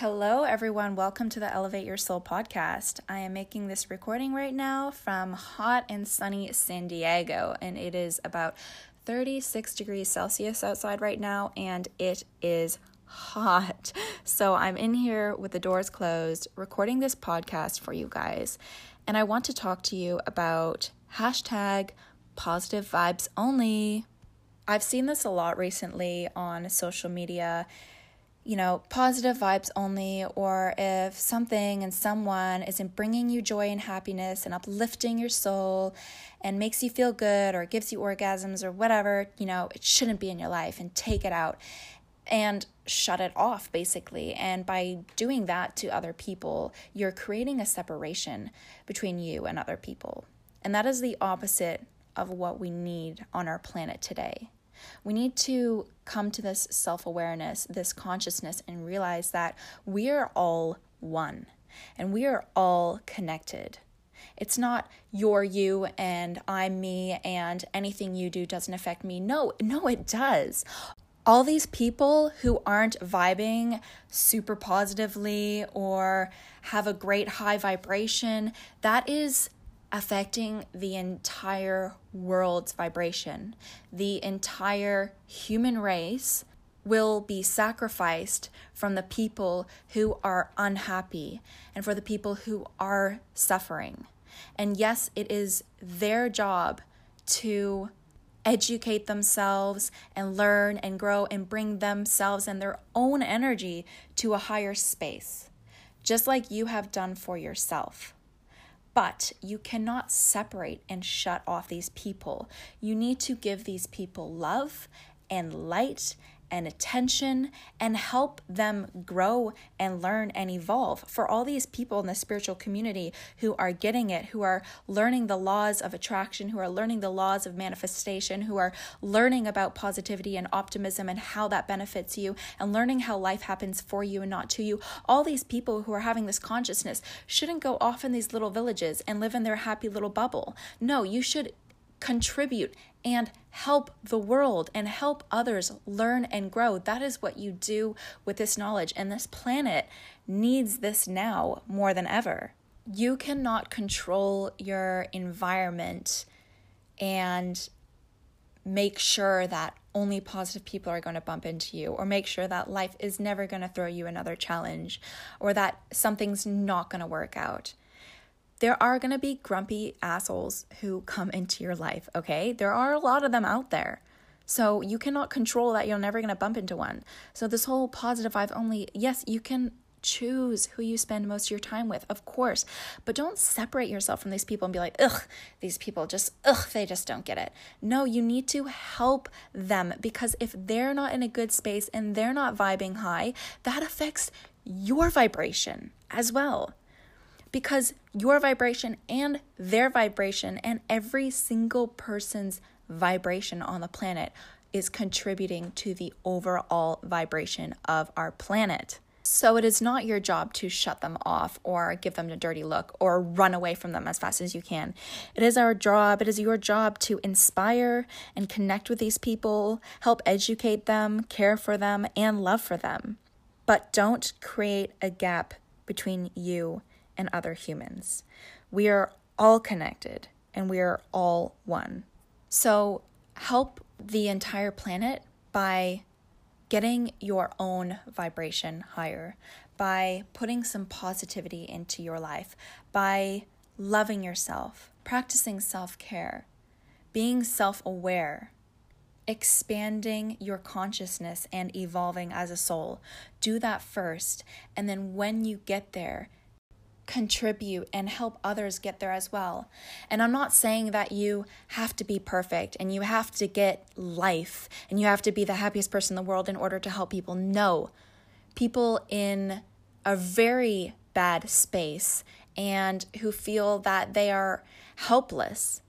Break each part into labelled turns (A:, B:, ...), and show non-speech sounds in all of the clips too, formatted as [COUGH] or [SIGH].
A: Hello, everyone. Welcome to the Elevate Your Soul podcast. I am making this recording right now from hot and sunny San Diego, and it is about 36 degrees Celsius outside right now, and it is hot. So I'm in here with the doors closed, recording this podcast for you guys. And I want to talk to you about hashtag positive vibes only. I've seen this a lot recently on social media you know, positive vibes only, or if something and someone isn't bringing you joy and happiness and uplifting your soul and makes you feel good or gives you orgasms or whatever, you know, it shouldn't be in your life and take it out and shut it off, basically. And by doing that to other people, you're creating a separation between you and other people. And that is the opposite of what we need on our planet today. We need to come to this self awareness, this consciousness, and realize that we are all one and we are all connected. It's not you're you and I'm me and anything you do doesn't affect me. No, no, it does. All these people who aren't vibing super positively or have a great high vibration, that is affecting the entire world's vibration. The entire human race will be sacrificed from the people who are unhappy and for the people who are suffering. And yes, it is their job to educate themselves and learn and grow and bring themselves and their own energy to a higher space, just like you have done for yourself. But you cannot separate and shut off these people. You need to give these people love and light and attention and help them grow and learn and evolve. For all these people in the spiritual community who are getting it, who are learning the laws of attraction, who are learning the laws of manifestation, who are learning about positivity and optimism and how that benefits you, and learning how life happens for you and not to you, all these people who are having this consciousness shouldn't go off in these little villages and live in their happy little bubble. No, you should contribute and help the world and help others learn and grow. That is what you do with this knowledge. And this planet needs this now more than ever. You cannot control your environment and make sure that only positive people are going to bump into you, or make sure that life is never going to throw you another challenge, or that something's not going to work out there are going to be grumpy assholes who come into your life, okay? There are a lot of them out there. So you cannot control that you're never going to bump into one. So this whole positive vibe only, yes, you can choose who you spend most of your time with, of course, but don't separate yourself from these people and be like, ugh, these people just, ugh, they just don't get it. No, you need to help them because if they're not in a good space and they're not vibing high, that affects your vibration as well because your vibration and their vibration and every single person's vibration on the planet is contributing to the overall vibration of our planet. So it is not your job to shut them off or give them a dirty look or run away from them as fast as you can. It is our job, it is your job to inspire and connect with these people, help educate them, care for them, and love for them. But don't create a gap between you and other humans. We are all connected and we are all one. So help the entire planet by getting your own vibration higher, by putting some positivity into your life, by loving yourself, practicing self care, being self aware, expanding your consciousness and evolving as a soul. Do that first. And then when you get there, contribute and help others get there as well. And I'm not saying that you have to be perfect and you have to get life and you have to be the happiest person in the world in order to help people. No. People in a very bad space and who feel that they are helpless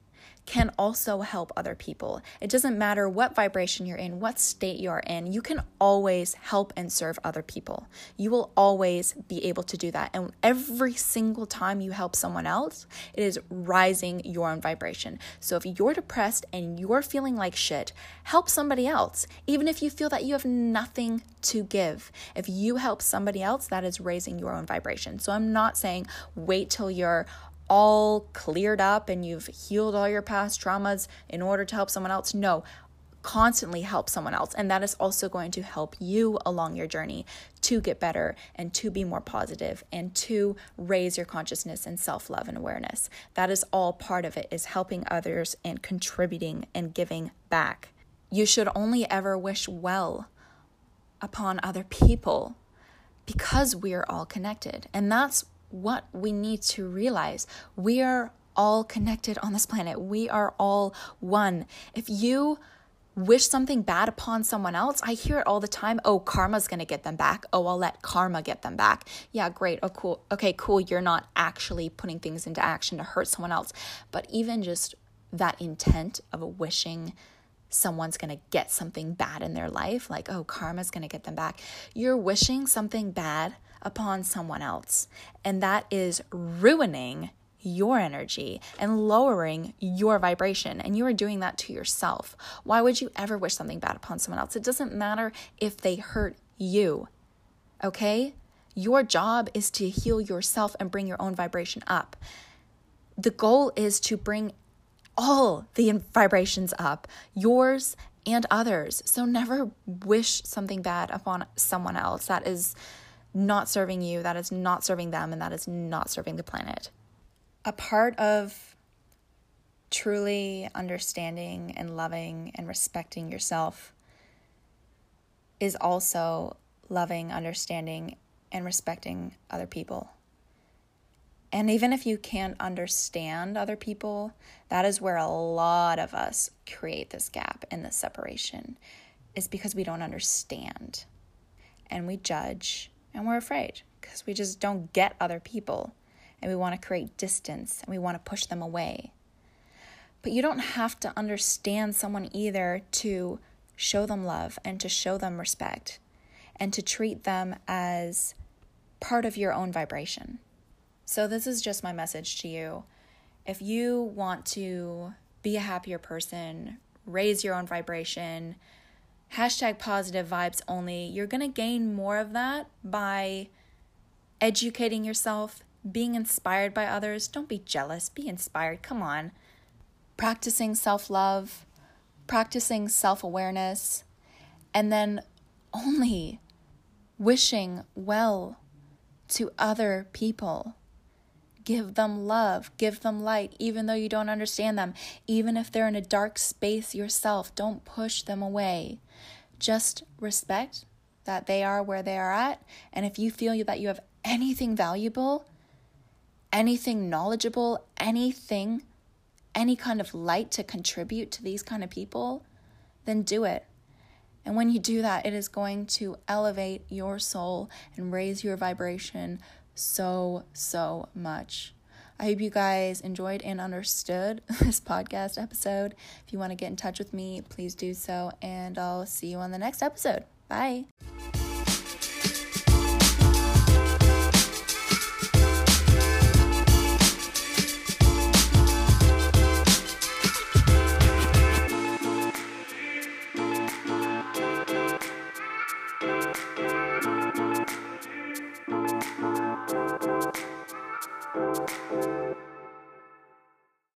A: can also help other people. It doesn't matter what vibration you're in, what state you're in, you can always help and serve other people. You will always be able to do that. And every single time you help someone else, it is rising your own vibration. So if you're depressed and you're feeling like shit, help somebody else. Even if you feel that you have nothing to give. If you help somebody else, that is raising your own vibration. So I'm not saying wait till you're all cleared up and you've healed all your past traumas in order to help someone else. No, constantly help someone else. And that is also going to help you along your journey to get better and to be more positive and to raise your consciousness and self love and awareness. That is all part of it, is helping others and contributing and giving back. You should only ever wish well upon other people because we are all connected. And that's what we need to realize. We are all connected on this planet. We are all one. If you wish something bad upon someone else, I hear it all the time. Oh, karma's going to get them back. Oh, I'll let karma get them back. Yeah, great. Oh, cool. Okay, cool. You're not actually putting things into action to hurt someone else. But even just that intent of wishing someone's going to get something bad in their life, like, oh, karma's going to get them back. You're wishing something bad upon someone else. And that is ruining your energy and lowering your vibration. And you are doing that to yourself. Why would you ever wish something bad upon someone else? It doesn't matter if they hurt you. Okay? Your job is to heal yourself and bring your own vibration up. The goal is to bring all the vibrations up, yours and others. So never wish something bad upon someone else. That is not serving you, that is not serving them, and that is not serving the planet. A part of truly understanding and loving and respecting yourself is also loving, understanding, and respecting other people. And even if you can't understand other people, that is where a lot of us create this gap and this separation, is because we don't understand and we judge and we're afraid because we just don't get other people and we want to create distance and we want to push them away. But you don't have to understand someone either to show them love and to show them respect and to treat them as part of your own vibration. So, this is just my message to you. If you want to be a happier person, raise your own vibration, hashtag positive vibes only, you're going to gain more of that by educating yourself, being inspired by others. Don't be jealous, be inspired. Come on. Practicing self love, practicing self awareness, and then only wishing well to other people. Give them love, give them light, even though you don't understand them. Even if they're in a dark space yourself, don't push them away. Just respect that they are where they are at. And if you feel that you have anything valuable, anything knowledgeable, anything, any kind of light to contribute to these kind of people, then do it. And when you do that, it is going to elevate your soul and raise your vibration so, so much. I hope you guys enjoyed and understood [LAUGHS] this podcast episode. If you want to get in touch with me, please do so, and I'll see you on the next episode. Bye.